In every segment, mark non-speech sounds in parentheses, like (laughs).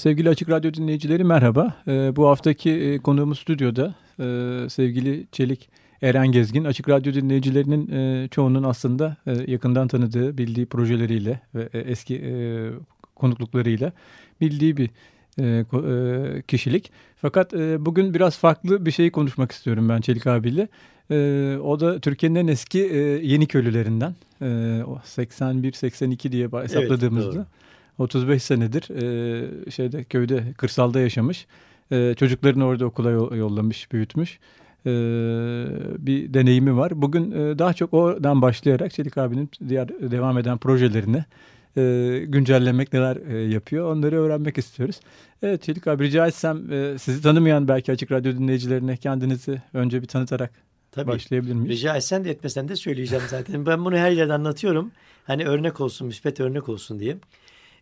Sevgili Açık Radyo dinleyicileri merhaba. Ee, bu haftaki e, konuğumuz stüdyoda e, sevgili Çelik Eren Gezgin. Açık Radyo dinleyicilerinin e, çoğunun aslında e, yakından tanıdığı, bildiği projeleriyle ve e, eski e, konukluklarıyla bildiği bir e, e, kişilik. Fakat e, bugün biraz farklı bir şeyi konuşmak istiyorum ben Çelik abiyle. E, o da Türkiye'nin en eski e, yeni köylülerinden. E, 81-82 diye hesapladığımızda. Evet, 35 senedir e, şeyde köyde kırsalda yaşamış. E, çocuklarını orada okula yollamış, büyütmüş. E, bir deneyimi var. Bugün e, daha çok oradan başlayarak Çelik abinin diğer devam eden projelerini e, güncellemek neler e, yapıyor onları öğrenmek istiyoruz. Evet Çelik abi rica etsem e, sizi tanımayan belki Açık Radyo dinleyicilerine kendinizi önce bir tanıtarak Tabii. başlayabilir miyiz? Rica etsen de etmesen de söyleyeceğim zaten. ben bunu her yerde anlatıyorum. Hani örnek olsun, müspet örnek olsun diye.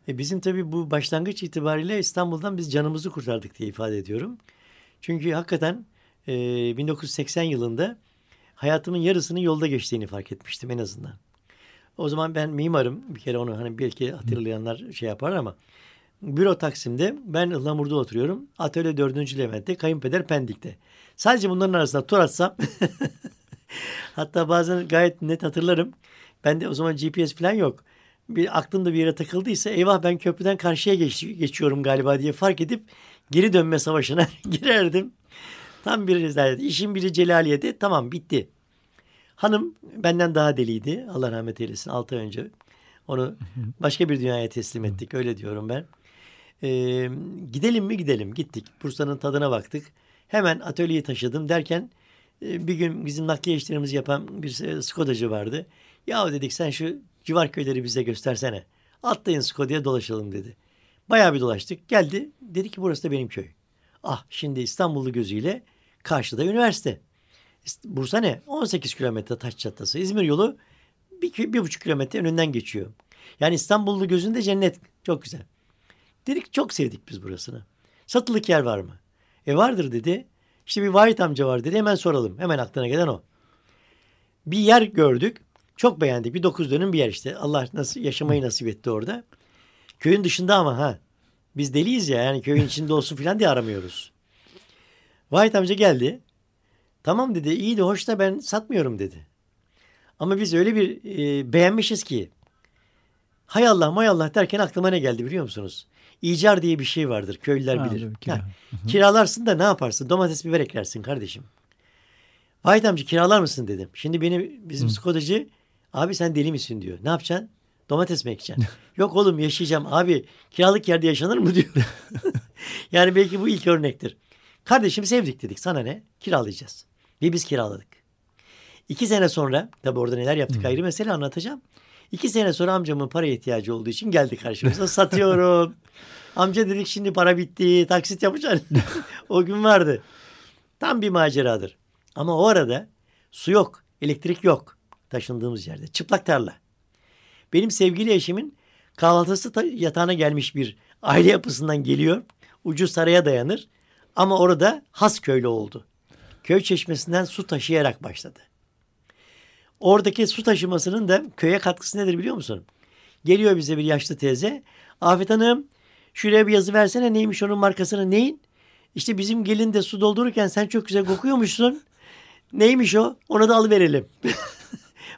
E bizim tabii bu başlangıç itibariyle İstanbul'dan biz canımızı kurtardık diye ifade ediyorum. Çünkü hakikaten e, 1980 yılında hayatımın yarısının yolda geçtiğini fark etmiştim en azından. O zaman ben mimarım. Bir kere onu hani belki hatırlayanlar şey yapar ama büro Taksim'de ben Ihlamur'da oturuyorum. Atölye 4. Levent'te, kayınpeder Pendik'te. Sadece bunların arasında tur atsam (laughs) hatta bazen gayet net hatırlarım. Ben de o zaman GPS falan yok bir aklımda bir yere takıldıysa eyvah ben köprüden karşıya geç, geçiyorum galiba diye fark edip geri dönme savaşına (laughs) girerdim. Tam bir rezalet. İşin biri Celaliye'de tamam bitti. Hanım benden daha deliydi. Allah rahmet eylesin 6 ay önce. Onu (laughs) başka bir dünyaya teslim ettik. Öyle diyorum ben. Ee, gidelim mi gidelim. Gittik. Bursa'nın tadına baktık. Hemen atölyeyi taşıdım derken e, bir gün bizim nakliye işlerimizi yapan bir e, Skodacı vardı. Ya dedik sen şu civar köyleri bize göstersene. Atlayın Skoda'ya dolaşalım dedi. Bayağı bir dolaştık. Geldi dedi ki burası da benim köy. Ah şimdi İstanbullu gözüyle karşıda üniversite. Bursa ne? 18 kilometre taş çatlası. İzmir yolu bir, bir buçuk kilometre önünden geçiyor. Yani İstanbullu gözünde cennet. Çok güzel. Dedik çok sevdik biz burasını. Satılık yer var mı? E vardır dedi. İşte bir Vahit amca var dedi. Hemen soralım. Hemen aklına gelen o. Bir yer gördük. Çok beğendik. Bir dokuz dönüm bir yer işte. Allah nasıl yaşamayı nasip etti orada. Köyün dışında ama ha. Biz deliyiz ya yani köyün içinde olsun falan diye aramıyoruz. Vahit amca geldi. Tamam dedi iyi de hoş da ben satmıyorum dedi. Ama biz öyle bir e, beğenmişiz ki. Hay Allah may Allah derken aklıma ne geldi biliyor musunuz? İcar diye bir şey vardır. Köylüler ha, bilir. Kira. Ha, kiralarsın da ne yaparsın? Domates biber eklersin kardeşim. Vahit amca kiralar mısın dedim. Şimdi beni bizim Hı. Skodacı Abi sen deli misin diyor. Ne yapacaksın? Domates mi ekeceksin? (laughs) Yok oğlum yaşayacağım. Abi kiralık yerde yaşanır mı diyor. (laughs) yani belki bu ilk örnektir. Kardeşim sevdik dedik. Sana ne? Kiralayacağız. Ve biz kiraladık. İki sene sonra tabi orada neler yaptık ayrı mesele anlatacağım. İki sene sonra amcamın para ihtiyacı olduğu için geldi karşımıza. (laughs) Satıyorum. Amca dedik şimdi para bitti. Taksit yapacaksın. o gün vardı. Tam bir maceradır. Ama o arada su yok. Elektrik yok taşındığımız yerde. Çıplak tarla. Benim sevgili eşimin kahvaltısı yatağına gelmiş bir aile yapısından geliyor. Ucu saraya dayanır. Ama orada has köylü oldu. Köy çeşmesinden su taşıyarak başladı. Oradaki su taşımasının da köye katkısı nedir biliyor musun? Geliyor bize bir yaşlı teyze. Afet Hanım şuraya bir yazı versene neymiş onun markasını neyin? İşte bizim gelin de su doldururken sen çok güzel kokuyormuşsun. Neymiş o? Ona da alıverelim. (laughs)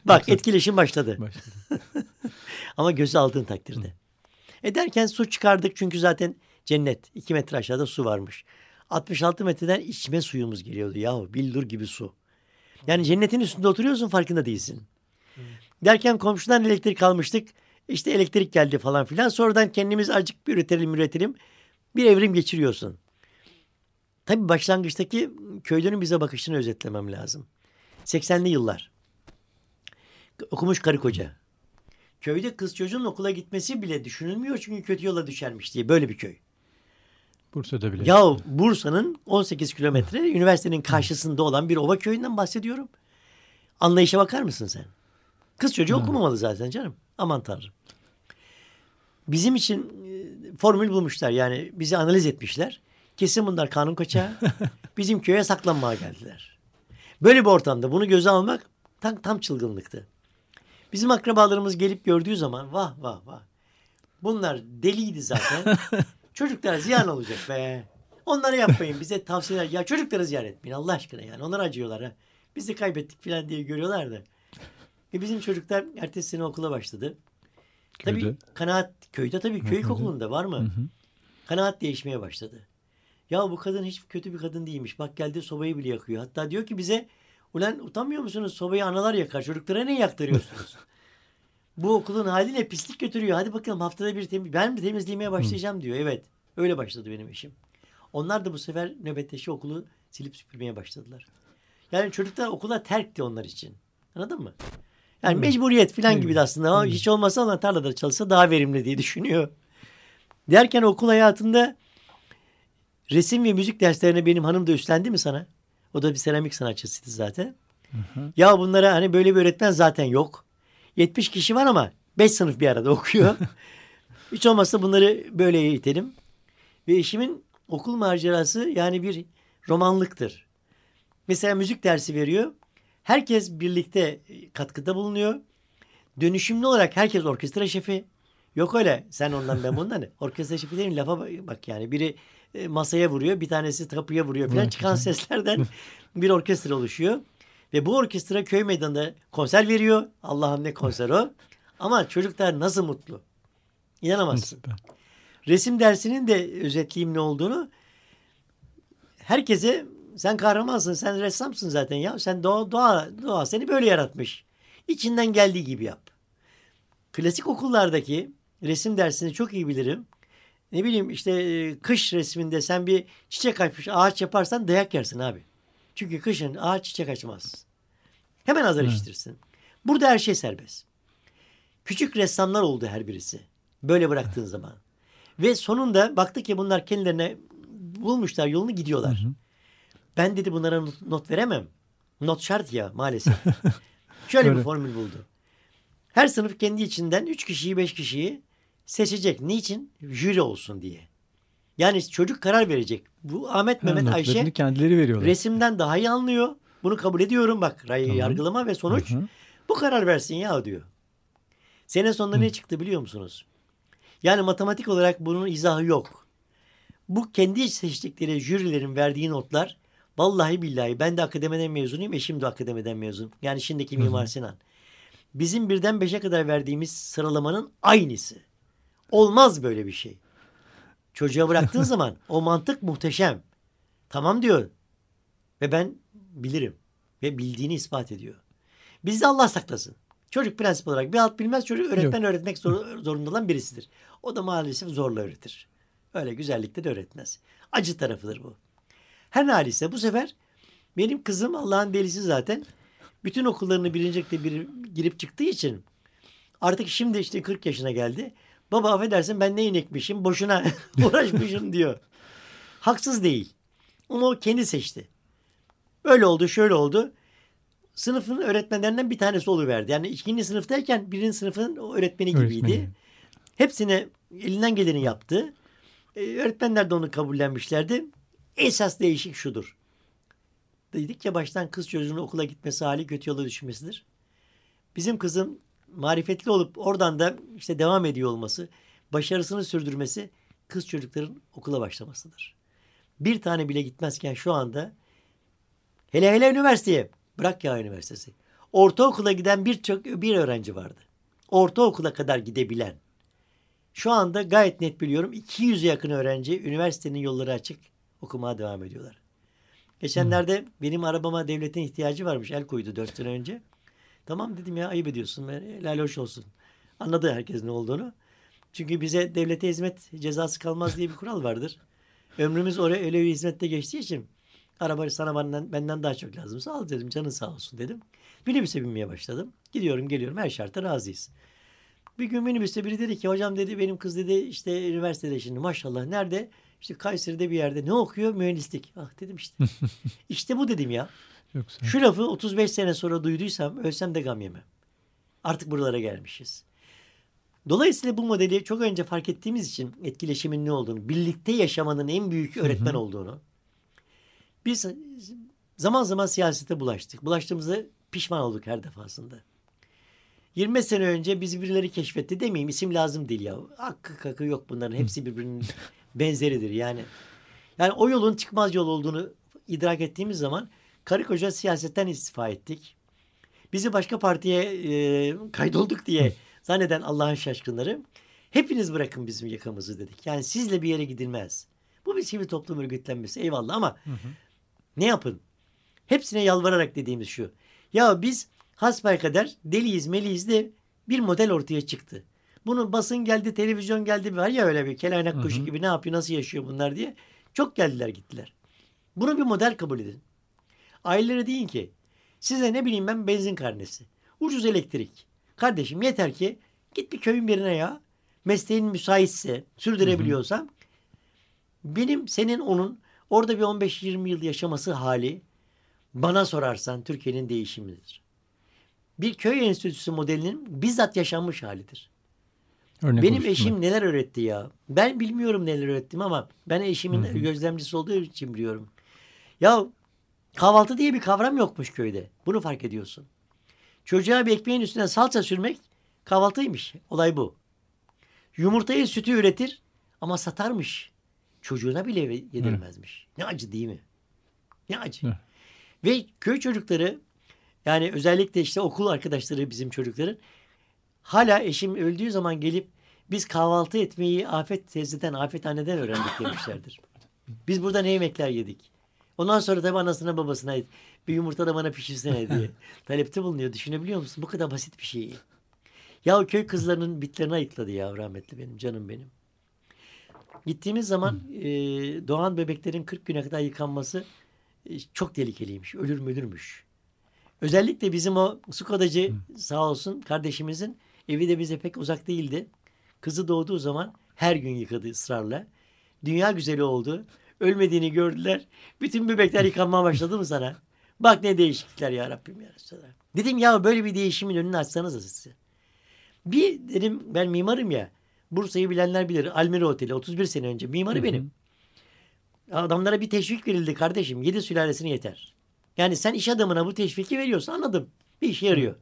Bak etkileşim başladı. başladı. (laughs) Ama gözü aldığın takdirde. Hı. E derken su çıkardık çünkü zaten cennet. iki metre aşağıda su varmış. 66 metreden içme suyumuz geliyordu yahu bildur gibi su. Yani cennetin üstünde oturuyorsun farkında değilsin. Hı. Derken komşudan elektrik almıştık. İşte elektrik geldi falan filan. Sonradan kendimiz acık bir üretelim üretelim. Bir evrim geçiriyorsun. Tabii başlangıçtaki köylünün bize bakışını özetlemem lazım. 80'li yıllar okumuş karı koca. Köyde kız çocuğun okula gitmesi bile düşünülmüyor çünkü kötü yola düşermiş diye böyle bir köy. Bursa'da bile. Ya Bursa'nın 18 kilometre üniversitenin karşısında olan bir ova köyünden bahsediyorum. Anlayışa bakar mısın sen? Kız çocuğu Hı. okumamalı zaten canım. Aman tanrım. Bizim için e, formül bulmuşlar. Yani bizi analiz etmişler. Kesin bunlar kanun kaçağı. (laughs) Bizim köye saklanmaya geldiler. Böyle bir ortamda bunu göze almak tam, tam çılgınlıktı. Bizim akrabalarımız gelip gördüğü zaman vah vah vah. Bunlar deliydi zaten. (laughs) Çocuklar ziyan olacak be. Onları yapmayın bize tavsiyeler. Ya çocukları ziyan etmeyin Allah aşkına yani. Onlar acıyorlar ha. Biz de kaybettik falan diye görüyorlar da. E bizim çocuklar ertesi sene okula başladı. Köyde. Tabii kanaat köyde tabii köy okulunda var mı? Hı hı. Kanaat değişmeye başladı. Ya bu kadın hiç kötü bir kadın değilmiş. Bak geldi sobayı bile yakıyor. Hatta diyor ki bize ulan utanmıyor musunuz? Sobayı analar yakar. Çocuklara ne yaktırıyorsunuz? (laughs) bu okulun haline pislik götürüyor. Hadi bakalım haftada bir temiz. Ben mi temizlemeye başlayacağım diyor. Evet. Öyle başladı benim eşim. Onlar da bu sefer nöbetleşi okulu silip süpürmeye başladılar. Yani çocuklar okula terkti onlar için. Anladın mı? Yani Evet. mecburiyet falan Evet. gibi de aslında. Ama Evet. hiç olmazsa onlar tarlada çalışsa daha verimli diye düşünüyor. Derken okul hayatında resim ve müzik derslerine benim hanım da üstlendi mi sana? O da bir seramik sanatçısıydı zaten. hı. Ya bunlara hani böyle bir öğretmen zaten yok. 70 kişi var ama 5 sınıf bir arada okuyor. (laughs) Hiç olmazsa bunları böyle eğitelim. Ve eşimin okul macerası yani bir romanlıktır. Mesela müzik dersi veriyor. Herkes birlikte katkıda bulunuyor. Dönüşümlü olarak herkes orkestra şefi. Yok öyle sen ondan ben bundan. (laughs) Orkestra şefi derin lafa bak yani. Biri e, masaya vuruyor bir tanesi kapıya vuruyor falan. Çıkan seslerden (laughs) bir orkestra oluşuyor. Ve bu orkestra köy meydanında konser veriyor. Allah'ım ne konser o. Ama çocuklar nasıl mutlu. İnanamazsın. Resim dersinin de özetleyeyim ne olduğunu. Herkese sen kahramansın, sen ressamsın zaten ya. Sen doğa, doğa, doğa seni böyle yaratmış. İçinden geldiği gibi yap. Klasik okullardaki resim dersini çok iyi bilirim. Ne bileyim işte e, kış resminde sen bir çiçek açmış ağaç yaparsan dayak yersin abi. Çünkü kışın ağaç çiçek açmaz. Hemen azar Evet. işitirsin. Burada her şey serbest. Küçük ressamlar oldu her birisi. Böyle bıraktığın zaman. Ve sonunda baktık ki bunlar kendilerine bulmuşlar yolunu gidiyorlar. Hı hı. Ben dedi bunlara not, not veremem. Not şart ya maalesef. (laughs) Şöyle bir Öyle. formül buldu. Her sınıf kendi içinden 3 kişiyi 5 kişiyi seçecek. Niçin? Jüri olsun diye. Yani çocuk karar verecek. Bu Ahmet, Mehmet, Ayşe kendileri veriyorlar. resimden daha iyi anlıyor. Bunu kabul ediyorum bak. Tamam. Yargılama ve sonuç Hı hı. bu karar versin ya diyor. Sene sonunda ne çıktı biliyor musunuz? Yani matematik olarak bunun izahı yok. Bu kendi seçtikleri jürilerin verdiği notlar vallahi billahi ben de akademiden mezunuyum eşim de akademiden mezun. Yani şimdiki Hı hı. Mimar Sinan. Bizim birden beşe kadar verdiğimiz sıralamanın aynısı. Olmaz böyle bir şey. Çocuğa bıraktığın (laughs) zaman o mantık muhteşem. Tamam diyor. Ve ben bilirim. Ve bildiğini ispat ediyor. Bizde Allah saklasın. Çocuk prensip olarak bir alt bilmez çocuk öğretmen öğretmek zor, zorunda olan birisidir. O da maalesef zorla öğretir. Öyle güzellikte de öğretmez. Acı tarafıdır bu. Her halise bu sefer benim kızım Allah'ın delisi zaten. Bütün okullarını birincilikte bir, girip çıktığı için artık şimdi işte 40 yaşına geldi. Baba affedersin ben ne inekmişim boşuna (laughs) uğraşmışım diyor. Haksız değil. Onu o kendi seçti. Öyle oldu şöyle oldu. Sınıfın öğretmenlerinden bir tanesi oluverdi. Yani ikinci sınıftayken birinci sınıfın öğretmeni gibiydi. Öğretmeni. Hepsine elinden geleni yaptı. Ee, öğretmenler de onu kabullenmişlerdi. Esas değişik şudur. Dedik ya baştan kız çocuğunun okula gitmesi hali kötü yola düşmesidir. Bizim kızım marifetli olup oradan da işte devam ediyor olması, başarısını sürdürmesi kız çocukların okula başlamasıdır. Bir tane bile gitmezken şu anda hele hele üniversiteye bırak ya üniversitesi. Ortaokula giden birçok bir öğrenci vardı. Ortaokula kadar gidebilen. Şu anda gayet net biliyorum 200'e yakın öğrenci üniversitenin yolları açık okumaya devam ediyorlar. Geçenlerde benim arabama devletin ihtiyacı varmış. El koydu dört sene önce. Tamam dedim ya ayıp ediyorsun. Helal hoş olsun. Anladı herkes ne olduğunu. Çünkü bize devlete hizmet cezası kalmaz diye bir kural vardır. Ömrümüz oraya öyle bir hizmette geçtiği için araba sana benden, benden daha çok lazımsa al dedim. Canın sağ olsun dedim. Minibüse binmeye başladım. Gidiyorum geliyorum her şarta razıyız. Bir gün minibüste biri dedi ki hocam dedi benim kız dedi işte üniversitede şimdi maşallah nerede? İşte Kayseri'de bir yerde ne okuyor? Mühendislik. Ah dedim işte. (laughs) işte bu dedim ya. Yoksa. Şu lafı 35 sene sonra duyduysam ölsem de gam yemem. Artık buralara gelmişiz. Dolayısıyla bu modeli çok önce fark ettiğimiz için etkileşimin ne olduğunu, birlikte yaşamanın en büyük öğretmen olduğunu. Biz zaman zaman siyasete bulaştık. Bulaştığımızda pişman olduk her defasında. 25 sene önce bizi birileri keşfetti demeyeyim isim lazım değil ya. Hakkı kakı yok bunların hepsi birbirinin benzeridir yani. Yani o yolun çıkmaz yol olduğunu idrak ettiğimiz zaman karı koca siyasetten istifa ettik. Bizi başka partiye e, kaydolduk diye zanneden Allah'ın şaşkınları hepiniz bırakın bizim yakamızı dedik. Yani sizle bir yere gidilmez. Bu bir sivil toplum örgütlenmesi eyvallah ama Hı hı. ne yapın? Hepsine yalvararak dediğimiz şu. Ya biz hasbelkader deliyiz meliyiz de bir model ortaya çıktı. Bunun basın geldi, televizyon geldi. Var ya öyle bir kelaynak kuşu gibi ne yapıyor, nasıl yaşıyor bunlar diye. Çok geldiler gittiler. Bunu bir model kabul edin. Ailelere deyin ki size ne bileyim ben benzin karnesi. Ucuz elektrik. Kardeşim yeter ki git bir köyün birine ya. Mesleğin müsaitse, sürdürebiliyorsan benim, senin, onun orada bir 15-20 yıl yaşaması hali bana sorarsan Türkiye'nin değişimidir. Bir köy enstitüsü modelinin bizzat yaşanmış halidir. Örnek Benim eşim neler öğretti ya. Ben bilmiyorum neler öğrettim ama ben eşimin Hı hı. gözlemcisi olduğu için biliyorum. Ya kahvaltı diye bir kavram yokmuş köyde. Bunu fark ediyorsun. Çocuğa bir ekmeğin üstüne salça sürmek kahvaltıymış. Olay bu. Yumurtayı sütü üretir ama satarmış. Çocuğuna bile yedirmezmiş. Ne acı değil mi? Ne acı. Evet. Ve köy çocukları yani özellikle işte okul arkadaşları bizim çocukların hala eşim öldüğü zaman gelip biz kahvaltı etmeyi Afet teyzeden, Afet anneden öğrendik (laughs) demişlerdir. Biz burada ne yemekler yedik. Ondan sonra tabii anasına babasına bir yumurta da bana pişirsene diye (laughs) talepte bulunuyor. Düşünebiliyor musun? Bu kadar basit bir şey. Ya o köy kızlarının bitlerini ayıkladı ya rahmetli benim canım benim. Gittiğimiz zaman e, doğan bebeklerin 40 güne kadar yıkanması e, çok tehlikeliymiş. Ölür mü ölürmüş. Özellikle bizim o Skodacı sağ olsun kardeşimizin evi de bize pek uzak değildi. Kızı doğduğu zaman her gün yıkadı ısrarla. Dünya güzeli oldu. Ölmediğini gördüler. Bütün bebekler yıkanmaya başladı mı sana? Bak ne değişiklikler ya Rabbim ya Resulallah. Dedim ya böyle bir değişimin önünü açsanız size. Bir dedim ben mimarım ya. Bursa'yı bilenler bilir. Almira Oteli 31 sene önce. Mimarı benim. Adamlara bir teşvik verildi kardeşim. Yedi sülalesine yeter. Yani sen iş adamına bu teşviki veriyorsun anladım. Bir işe yarıyor.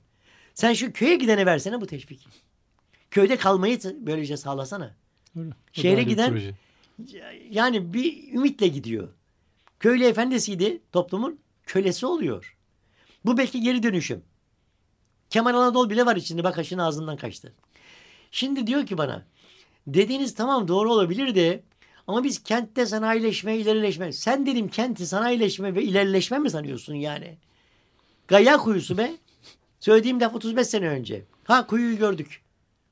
Sen şu köye gidene versene bu teşviki. Köyde kalmayı böylece sağlasana. Öyle. Şehre giden- proje. Yani bir ümitle gidiyor. Köylü efendisiydi toplumun kölesi oluyor. Bu belki geri dönüşüm. Kemal Anadolu bile var içinde bak aşın ağzından kaçtı. Şimdi diyor ki bana dediğiniz tamam doğru olabilir de ama biz kentte sanayileşme, ilerileşme. Sen dedim kenti sanayileşme ve ilerleşme mi sanıyorsun yani? Gaya kuyusu be. Söylediğim laf 35 sene önce. Ha kuyuyu gördük.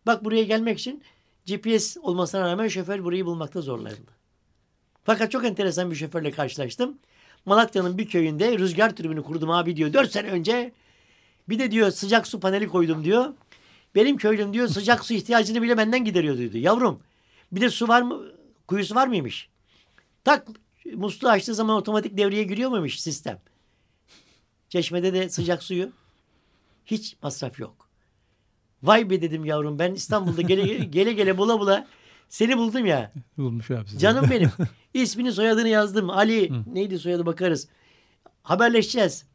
Bak buraya gelmek için GPS olmasına rağmen şoför burayı bulmakta zorlandı. Fakat çok enteresan bir şoförle karşılaştım. Malatya'nın bir köyünde rüzgar türbünü kurdum abi diyor. 4 sene önce bir de diyor sıcak su paneli koydum diyor. Benim köylüm diyor sıcak su ihtiyacını bile benden gideriyor diyordu. Yavrum bir de su var mı? Kuyusu var mıymış? Tak musluğu açtığı zaman otomatik devreye giriyor muymuş sistem? Çeşmede de sıcak suyu hiç masraf yok. Vay be dedim yavrum ben İstanbul'da gele (laughs) gele, gele bula bula seni buldum ya. Bulmuş abi sizi. Canım benim. (laughs) İsmini soyadını yazdım. Ali Hı. neydi soyadı bakarız. Haberleşeceğiz.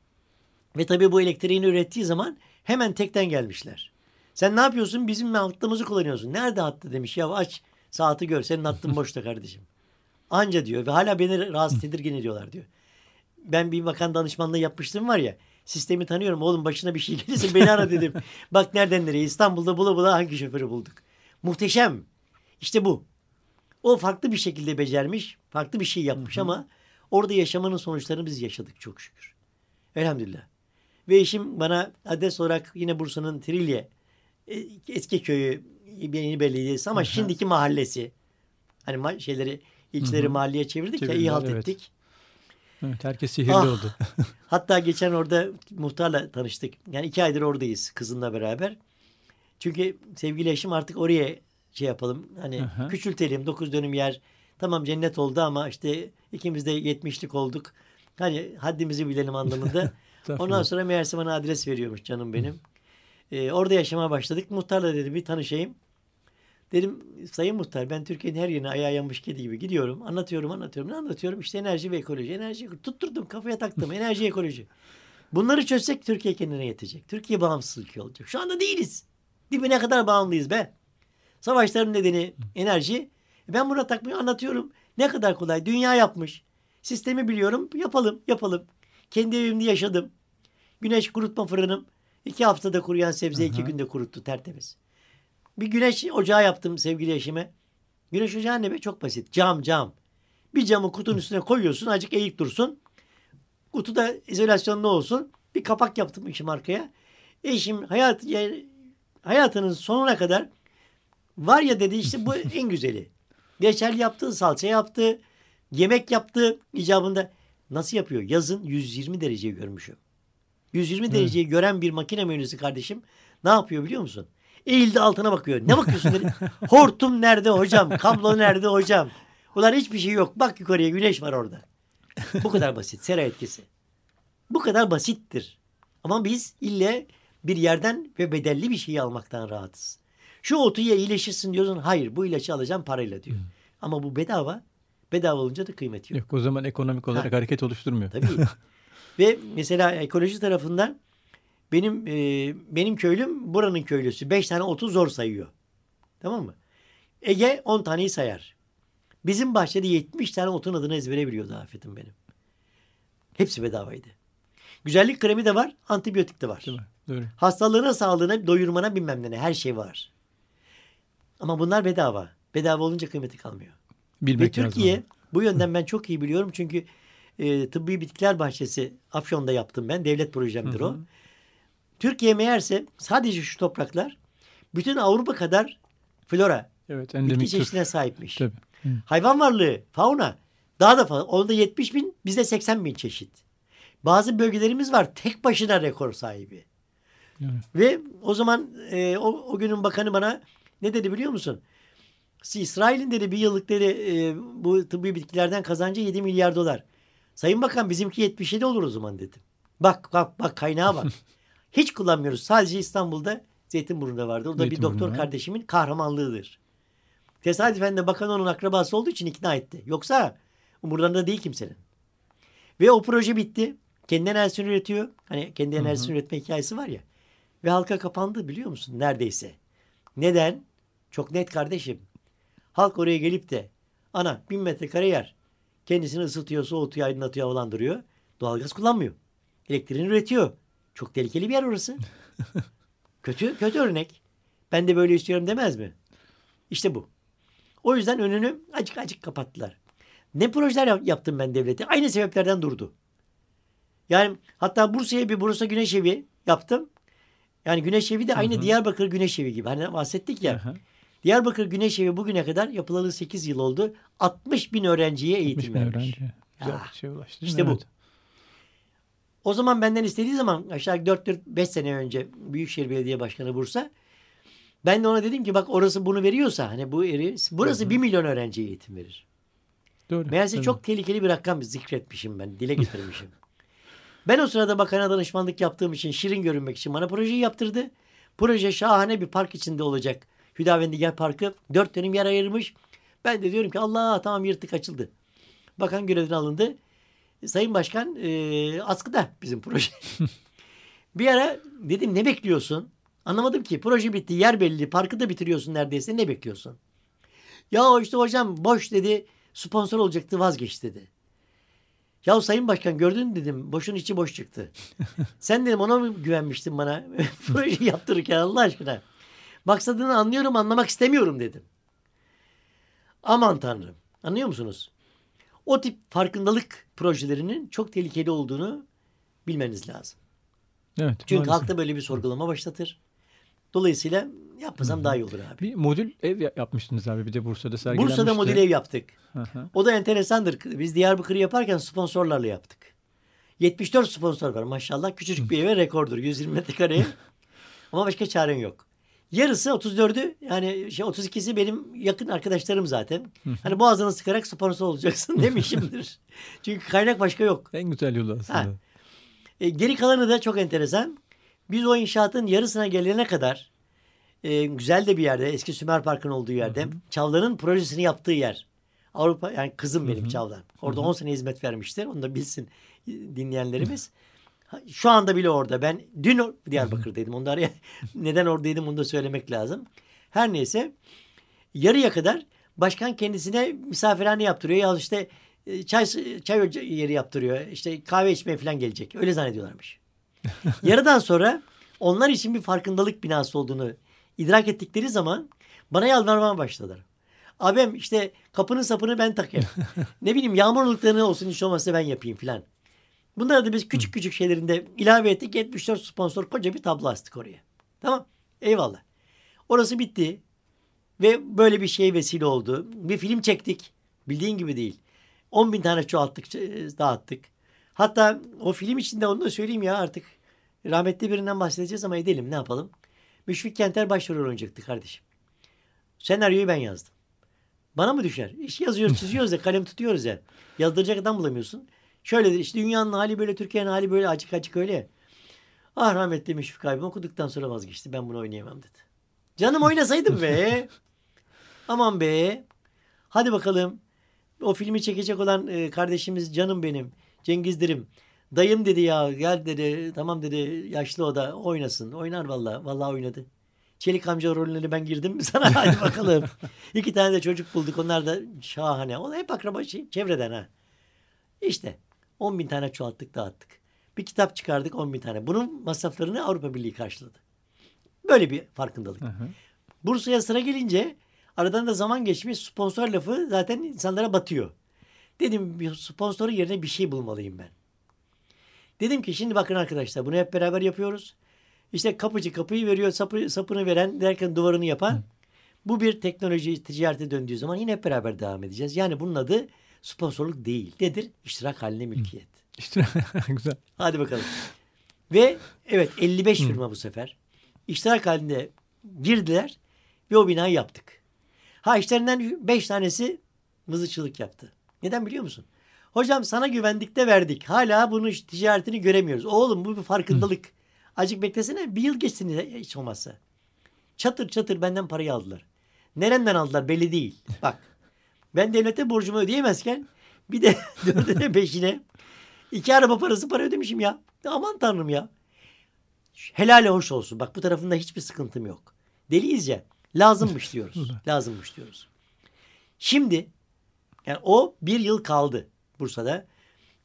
Ve tabii bu elektriğini ürettiği zaman hemen tekten gelmişler. Sen ne yapıyorsun? Bizim hattımızı kullanıyorsun. Nerede hattı demiş. Ya aç saati gör. Senin hattın (laughs) boşta kardeşim. Anca diyor. Ve hala beni rahatsız tedirgin ediyorlar diyor. Ben bir bakan danışmanlığı yapmıştım var ya. Sistemi tanıyorum. Oğlum başına bir şey gelirse beni ara dedim. (laughs) Bak nereden nereye. İstanbul'da bula bula hangi şoförü bulduk. Muhteşem. İşte bu. O farklı bir şekilde becermiş, farklı bir şey yapmış ama orada yaşamanın sonuçlarını biz yaşadık çok şükür. Elhamdülillah. Ve eşim bana adres olarak yine Bursa'nın Trilye e, eski köyü yeni belediyesi ama şimdiki mahallesi. Hani ma- şeyleri ilçeleri mahalleye çevirdik ya iyi Çevirdiler, halt evet. ettik. Evet, herkes sihirli Ah. oldu. (laughs) Hatta geçen orada muhtarla tanıştık. Yani iki aydır oradayız kızımla beraber. Çünkü sevgili eşim artık oraya şey yapalım. Hani Aha. küçültelim. Dokuz dönüm yer Tamam cennet oldu ama işte ikimiz de yetmişlik olduk. Hani haddimizi bilelim anlamında. (laughs) Ondan sonra meğerse bana adres veriyormuş canım benim. Ee, orada yaşamaya başladık. Muhtarla dedi bir tanışayım. Dedim sayın muhtar ben Türkiye'nin her yerine ayağa yanmış kedi gibi gidiyorum. Anlatıyorum anlatıyorum. Ne anlatıyorum? İşte enerji ve ekoloji. Enerji tutturdum kafaya taktım. (laughs) Enerji ekoloji. Bunları çözsek Türkiye kendine yetecek. Türkiye bağımsız ülke olacak. Şu anda değiliz. Dibine kadar bağımlıyız be. Savaşların nedeni enerji. Ben buna takmayı anlatıyorum. Ne kadar kolay. Dünya yapmış. Sistemi biliyorum. Yapalım yapalım. Kendi evimde yaşadım. Güneş kurutma fırınım. iki haftada kuruyan sebze iki günde kuruttu tertemiz. Bir güneş ocağı yaptım sevgili eşime. Güneş ocağı ne be? Çok basit. Cam cam. Bir camı kutunun üstüne koyuyorsun. Acık eğik dursun. Kutuda izolasyonlu olsun. Bir kapak yaptım işim arkaya. Eşim hayat, yani hayatının sonuna kadar var ya dedi işte bu (laughs) en güzeli. Reçel yaptı, salça yaptı, yemek yaptı icabında. Nasıl yapıyor? Yazın 120 dereceyi görmüşüm. 120 evet. dereceyi gören bir makine mühendisi kardeşim ne yapıyor biliyor musun? Eğildi altına bakıyor. Ne bakıyorsun dedi. (laughs) Hortum nerede hocam? Kablo nerede hocam? Ulan hiçbir şey yok. Bak yukarıya güneş var orada. Bu kadar basit. Sera etkisi. Bu kadar basittir. Ama biz ille bir yerden ve bedelli bir şeyi almaktan rahatız. Şu otu ye iyileşirsin diyorsun. Hayır bu ilacı alacağım parayla diyor. Hmm. Ama bu bedava. Bedava olunca da kıymeti yok. Yok o zaman ekonomik olarak ha. hareket oluşturmuyor. Tabii. (laughs) ve mesela ekoloji tarafından benim e, benim köylüm buranın köylüsü. Beş tane otu zor sayıyor. Tamam mı? Ege on taneyi sayar. Bizim bahçede 70 tane otun adını ezbere biliyordu Afet'im benim. Hepsi bedavaydı. Güzellik kremi de var, antibiyotik de var. Değil mi? Doğru. Hastalığına, sağlığına, doyurmana bilmem ne her şey var. Ama bunlar bedava. Bedava olunca kıymeti kalmıyor. Bilmek Ve Türkiye lazım. bu yönden ben çok iyi biliyorum çünkü e, Tıbbi Bitkiler Bahçesi Afyon'da yaptım ben. Devlet projemdir hı hı. o. Türkiye meğerse sadece şu topraklar bütün Avrupa kadar flora, evet, bitki çeşidine sahipmiş. Tabii. Hı. Hayvan varlığı, fauna daha da fazla. Onda 70 bin, bizde 80 bin çeşit. Bazı bölgelerimiz var tek başına rekor sahibi. Evet. Ve o zaman e, o, o günün bakanı bana ne dedi biliyor musun? İsrail'in dedi bir yıllık dedi e, bu tıbbi bitkilerden kazancı 7 milyar dolar. Sayın Bakan bizimki 77 olur o zaman dedim. Bak bak bak kaynağa bak. (laughs) Hiç kullanmıyoruz. Sadece İstanbul'da Zeytinburnu'nda vardı. O da bir doktor kardeşimin kahramanlığıdır. Tesadüfen de bakan onun akrabası olduğu için ikna etti. Yoksa umurlarında değil kimsenin. Ve o proje bitti. Kendi enerjisini üretiyor. Hani kendi enerjisini hı hı. üretme hikayesi var ya. Ve halka kapandı biliyor musun? Neredeyse. Neden? Çok net kardeşim. Halk oraya gelip de ana bin metrekare yer. Kendisini ısıtıyor, soğutuyor, aydınlatıyor, havalandırıyor. Doğalgaz kullanmıyor. Elektriğini üretiyor. Çok tehlikeli bir yer orası. (laughs) kötü kötü örnek. Ben de böyle istiyorum demez mi? İşte bu. O yüzden önünü acık acık kapattılar. Ne projeler yaptım ben devlete? Aynı sebeplerden durdu. Yani hatta Bursa'ya bir Bursa Güneş Evi yaptım. Yani Güneş Evi de aynı Hı-hı. Diyarbakır Güneş Evi gibi. Hani bahsettik ya. Hı-hı. Diyarbakır Güneş Evi bugüne kadar yapılalı 8 yıl oldu. 60 bin öğrenciye eğitim 60 bin vermiş. öğrenci. Güzel bir şey ulaştı. İşte evet. bu. O zaman benden istediği zaman aşağı 4-5 sene önce Büyükşehir Belediye Başkanı Bursa ben de ona dedim ki bak orası bunu veriyorsa hani bu eri burası 1 milyon öğrenciye eğitim verir. Doğru. Meğerse Doğru. çok tehlikeli bir rakam zikretmişim ben. Dile getirmişim. ben o sırada bakana danışmanlık yaptığım için şirin görünmek için bana projeyi yaptırdı. Proje şahane bir park içinde olacak. Hüdavendigar Parkı. Dört dönüm yer ayırmış. Ben de diyorum ki Allah tamam yırtık açıldı. Bakan görevden alındı. Sayın Başkan e, askıda bizim proje. (laughs) bir ara dedim ne bekliyorsun? Anlamadım ki proje bitti yer belli parkı da bitiriyorsun neredeyse ne bekliyorsun? Ya işte hocam boş dedi sponsor olacaktı vazgeç dedi. Ya Sayın Başkan gördün dedim boşun içi boş çıktı. (laughs) Sen dedim ona mı güvenmiştin bana (laughs) proje yaptırırken Allah aşkına. Maksadını anlıyorum anlamak istemiyorum dedim. Aman tanrım anlıyor musunuz? O tip farkındalık projelerinin çok tehlikeli olduğunu bilmeniz lazım. Evet, Çünkü maalesef. halkta böyle bir sorgulama başlatır. Dolayısıyla yapmasam Hı-hı. daha iyi olur abi. Bir modül ev yapmıştınız abi bir de Bursa'da sergilenmişti. Bursa'da modül ev yaptık. Hı-hı. O da enteresandır. Biz Diyarbakır'ı yaparken sponsorlarla yaptık. 74 sponsor var maşallah. Küçücük bir eve rekordur. 120 metrekare (laughs) Ama başka çaren yok. Yarısı 34'ü yani şey 32'si benim yakın arkadaşlarım zaten. Hani boğazını sıkarak sponsor olacaksın (laughs) demişimdir. Çünkü kaynak başka yok. En güzel yolu aslında. Ha. E, geri kalanı da çok enteresan. Biz o inşaatın yarısına gelene kadar e, güzel de bir yerde eski Sümer Park'ın olduğu yerde Çavdar'ın projesini yaptığı yer. Avrupa yani kızım benim Çavdar. Orada 10 sene hizmet vermiştir. Onu da bilsin dinleyenlerimiz. Şu anda bile orada. Ben dün Diyarbakır'daydım. Onu da araya (laughs) neden oradaydım onu da söylemek lazım. Her neyse yarıya kadar başkan kendisine misafirhane yaptırıyor. Ya işte e, çay çay yeri yaptırıyor. İşte kahve içmeye falan gelecek. Öyle zannediyorlarmış. (laughs) Yarıdan sonra onlar için bir farkındalık binası olduğunu idrak ettikleri zaman bana yalvarmaya başladılar. Abim işte kapının sapını ben takayım. (laughs) ne bileyim yağmurluklarını olsun hiç olmazsa ben yapayım filan. Bunları da biz küçük küçük şeylerinde ilave ettik. 74 sponsor koca bir tablo astık oraya. Tamam. Eyvallah. Orası bitti. Ve böyle bir şey vesile oldu. Bir film çektik. Bildiğin gibi değil. 10 bin tane çoğalttık, e, dağıttık. Hatta o film içinde onu da söyleyeyim ya artık. Rahmetli birinden bahsedeceğiz ama edelim ne yapalım. Müşfik Kenter başrol oynayacaktı kardeşim. Senaryoyu ben yazdım. Bana mı düşer? İş yazıyoruz çiziyoruz ya kalem tutuyoruz ya. Yazdıracak adam bulamıyorsun. Şöyle işte dünyanın hali böyle Türkiye'nin hali böyle acık acık öyle. Ah rahmetli Müşfik abim okuduktan sonra vazgeçti. Ben bunu oynayamam dedi. Canım oynasaydım be. (laughs) Aman be. Hadi bakalım. O filmi çekecek olan e, kardeşimiz canım benim. Cengiz Dirim. Dayım dedi ya gel dedi. Tamam dedi yaşlı o da oynasın. Oynar vallahi. Vallahi oynadı. Çelik amca rolüne ben girdim mi (laughs) sana? Hadi bakalım. (laughs) İki tane de çocuk bulduk. Onlar da şahane. O da hep akraba şey, çevreden ha. İşte 10 bin tane çoğalttık dağıttık. Bir kitap çıkardık 10 bin tane. Bunun masraflarını Avrupa Birliği karşıladı. Böyle bir farkındalık. Hı hı. Bursa'ya sıra gelince aradan da zaman geçmiş sponsor lafı zaten insanlara batıyor. Dedim bir sponsorun yerine bir şey bulmalıyım ben. Dedim ki şimdi bakın arkadaşlar bunu hep beraber yapıyoruz. İşte kapıcı kapıyı veriyor sapı, sapını veren derken duvarını yapan. Bu bir teknoloji ticarete döndüğü zaman yine hep beraber devam edeceğiz. Yani bunun adı sponsorluk değil. Nedir? İştirak haline mülkiyet. İşte (laughs) güzel. Hadi bakalım. Ve evet 55 firma bu sefer. İştirak halinde girdiler ve o binayı yaptık. Ha işlerinden 5 tanesi mızıkçılık yaptı. Neden biliyor musun? Hocam sana güvendik de verdik. Hala bunun ticaretini göremiyoruz. Oğlum bu bir farkındalık. Acık beklesene bir yıl geçsin hiç olmazsa. Çatır çatır benden parayı aldılar. Nereden aldılar belli değil. Bak ben devlete borcumu ödeyemezken bir de (laughs) dördüne beşine iki araba parası para ödemişim ya. Aman tanrım ya. Helal hoş olsun. Bak bu tarafında hiçbir sıkıntım yok. Deliyiz ya. Lazımmış (laughs) diyoruz. Lazımmış diyoruz. Şimdi yani o bir yıl kaldı Bursa'da.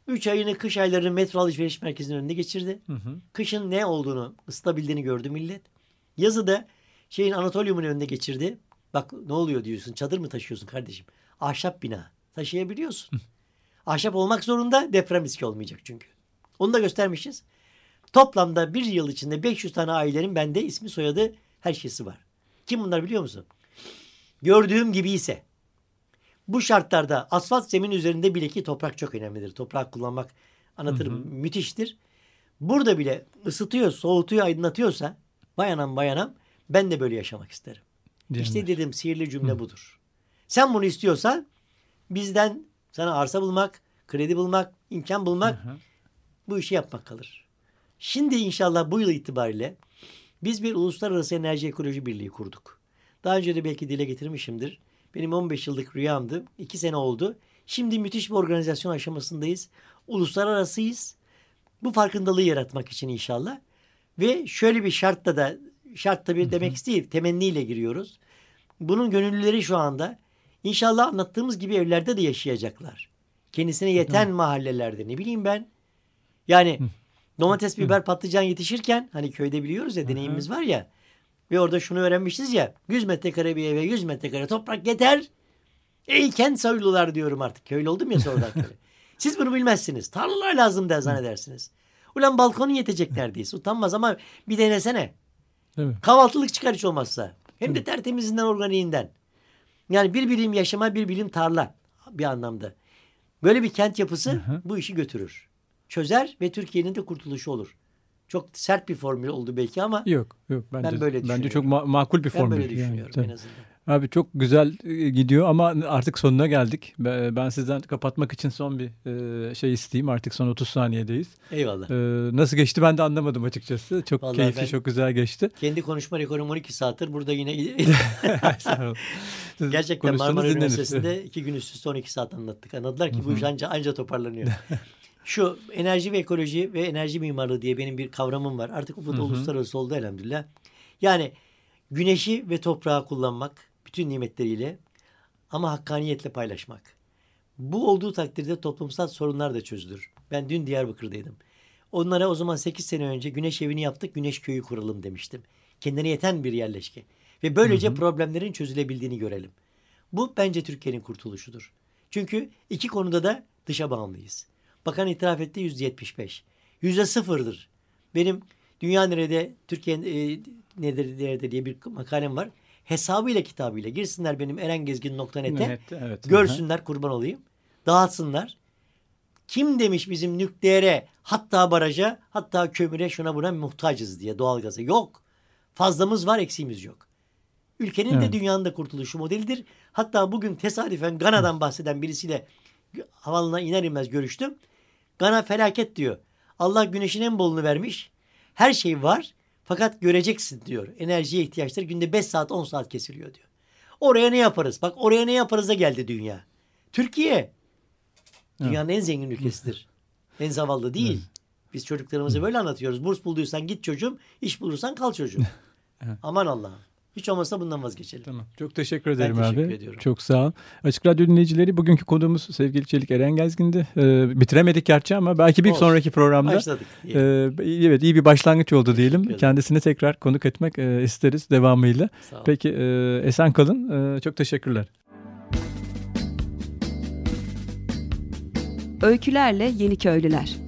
Üç ayını kış aylarını metro alışveriş merkezinin önünde geçirdi. Hı hı. Kışın ne olduğunu, ısıtabildiğini gördü millet. Yazı da şeyin Anatolium'un önünde geçirdi. Bak ne oluyor diyorsun. Çadır mı taşıyorsun kardeşim? Ahşap bina. Taşıyabiliyorsun. Ahşap olmak zorunda deprem riski olmayacak çünkü. Onu da göstermişiz. Toplamda bir yıl içinde 500 tane ailenin bende ismi soyadı her şeysi var. Kim bunlar biliyor musun? Gördüğüm gibi ise bu şartlarda asfalt zemin üzerinde bile ki toprak çok önemlidir. Toprak kullanmak anlatırım müthiştir. Burada bile ısıtıyor, soğutuyor, aydınlatıyorsa bayanam bayanam ben de böyle yaşamak isterim. İşte Diyenler. dedim sihirli cümle budur. Sen bunu istiyorsan bizden sana arsa bulmak, kredi bulmak, imkan bulmak Hı hı. bu işi yapmak kalır. Şimdi inşallah bu yıl itibariyle biz bir Uluslararası Enerji Ekoloji Birliği kurduk. Daha önce de belki dile getirmişimdir. Benim 15 yıllık rüyamdı. 2 sene oldu. Şimdi müthiş bir organizasyon aşamasındayız. Uluslararasıyız. Bu farkındalığı yaratmak için inşallah. Ve şöyle bir şartla da şart tabii demek değil temenniyle giriyoruz. Bunun gönüllüleri şu anda inşallah anlattığımız gibi evlerde de yaşayacaklar. Kendisine yeten mahallelerde ne bileyim ben. Yani domates, biber, patlıcan yetişirken hani köyde biliyoruz ya deneyimimiz var ya. Ve orada şunu öğrenmişiz ya. 100 metrekare bir eve 100 metrekare toprak yeter. Ey kent soylular diyorum artık. Köylü oldum ya sonradan. (laughs) Siz bunu bilmezsiniz. Tarlalar lazım der zannedersiniz. Ulan balkonu yetecek neredeyse. Utanmaz ama bir denesene. Değil mi? Kahvaltılık çıkar hiç olmazsa. Hem de tertemizinden, organiğinden. Yani bir bilim yaşama, bir bilim tarla bir anlamda. Böyle bir kent yapısı hı. bu işi götürür. Çözer ve Türkiye'nin de kurtuluşu olur. Çok sert bir formül oldu belki ama yok yok bence ben böyle bence çok ma- makul bir formül. Ben böyle düşünüyorum yani, en azından. Abi çok güzel e, gidiyor ama artık sonuna geldik. Ben sizden kapatmak için son bir e, şey isteyeyim. Artık son 30 saniyedeyiz. Eyvallah. Ee, nasıl geçti ben de anlamadım açıkçası. Çok Vallahi keyifli, çok güzel geçti. Kendi konuşma rekorum 12 saattir. Burada yine (laughs) (laughs) Gerçekten Marmara Üniversitesi'nde iki gün üst üste 12 saat anlattık. Anladılar ki bu iş anca, anca toparlanıyor. (laughs) Şu enerji ve ekoloji ve enerji mimarlığı diye benim bir kavramım var. Artık bu da uluslararası oldu elhamdülillah. Yani güneşi ve toprağı kullanmak bütün nimetleriyle ama hakkaniyetle paylaşmak. Bu olduğu takdirde toplumsal sorunlar da çözülür. Ben dün Diyarbakır'daydım. Onlara o zaman 8 sene önce güneş evini yaptık, güneş köyü kuralım demiştim. Kendine yeten bir yerleşke. Ve böylece hı hı. problemlerin çözülebildiğini görelim. Bu bence Türkiye'nin kurtuluşudur. Çünkü iki konuda da dışa bağımlıyız. Bakan itiraf etti yüzde yetmiş beş. Yüzde sıfırdır. Benim Dünya Nerede, Türkiye e, nedir nerede diye bir makalem var. Hesabıyla kitabıyla girsinler benim erengezgin.net'e evet, görsünler kurban olayım. Dağıtsınlar. Kim demiş bizim nükleere hatta baraja hatta kömüre şuna buna muhtacız diye doğalgaza. Yok. Fazlamız var eksiğimiz yok. Ülkenin evet. de dünyanın da kurtuluşu modelidir. Hatta bugün tesadüfen Gana'dan bahseden birisiyle havalına iner inmez görüştüm. Gana felaket diyor. Allah güneşin en bolunu vermiş. Her şey var fakat göreceksin diyor. Enerjiye ihtiyaçları günde 5 saat 10 saat kesiliyor diyor. Oraya ne yaparız? Bak oraya ne yaparız da geldi dünya. Türkiye dünyanın evet. en zengin ülkesidir. (laughs) en zavallı değil. Biz çocuklarımıza böyle anlatıyoruz. Burs bulduysan git çocuğum, iş bulursan kal çocuğum. (laughs) Aman Allah'ım. Hiç olmazsa bundan vazgeçelim. Tamam. Çok teşekkür ederim ben teşekkür abi. Ediyorum. Çok sağ ol. Açık Radyo dinleyicileri bugünkü konuğumuz sevgili Çelik Eren Gezgin'di. Ee, bitiremedik gerçi ama belki bir Olsun. sonraki programda. Başladık. İyi. Ee, evet iyi bir başlangıç oldu diyelim. Kendisini tekrar konuk etmek e, isteriz devamıyla. Peki e, esen kalın. E, çok teşekkürler. Öykülerle Yeni Köylüler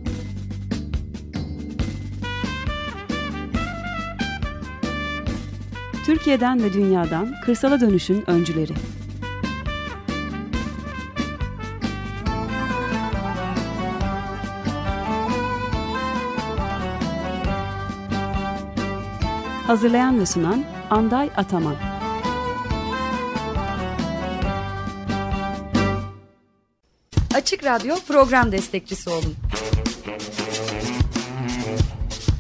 Türkiye'den ve dünyadan kırsala dönüşün öncüleri. Hazırlayan ve sunan Anday Ataman. Açık Radyo program destekçisi olun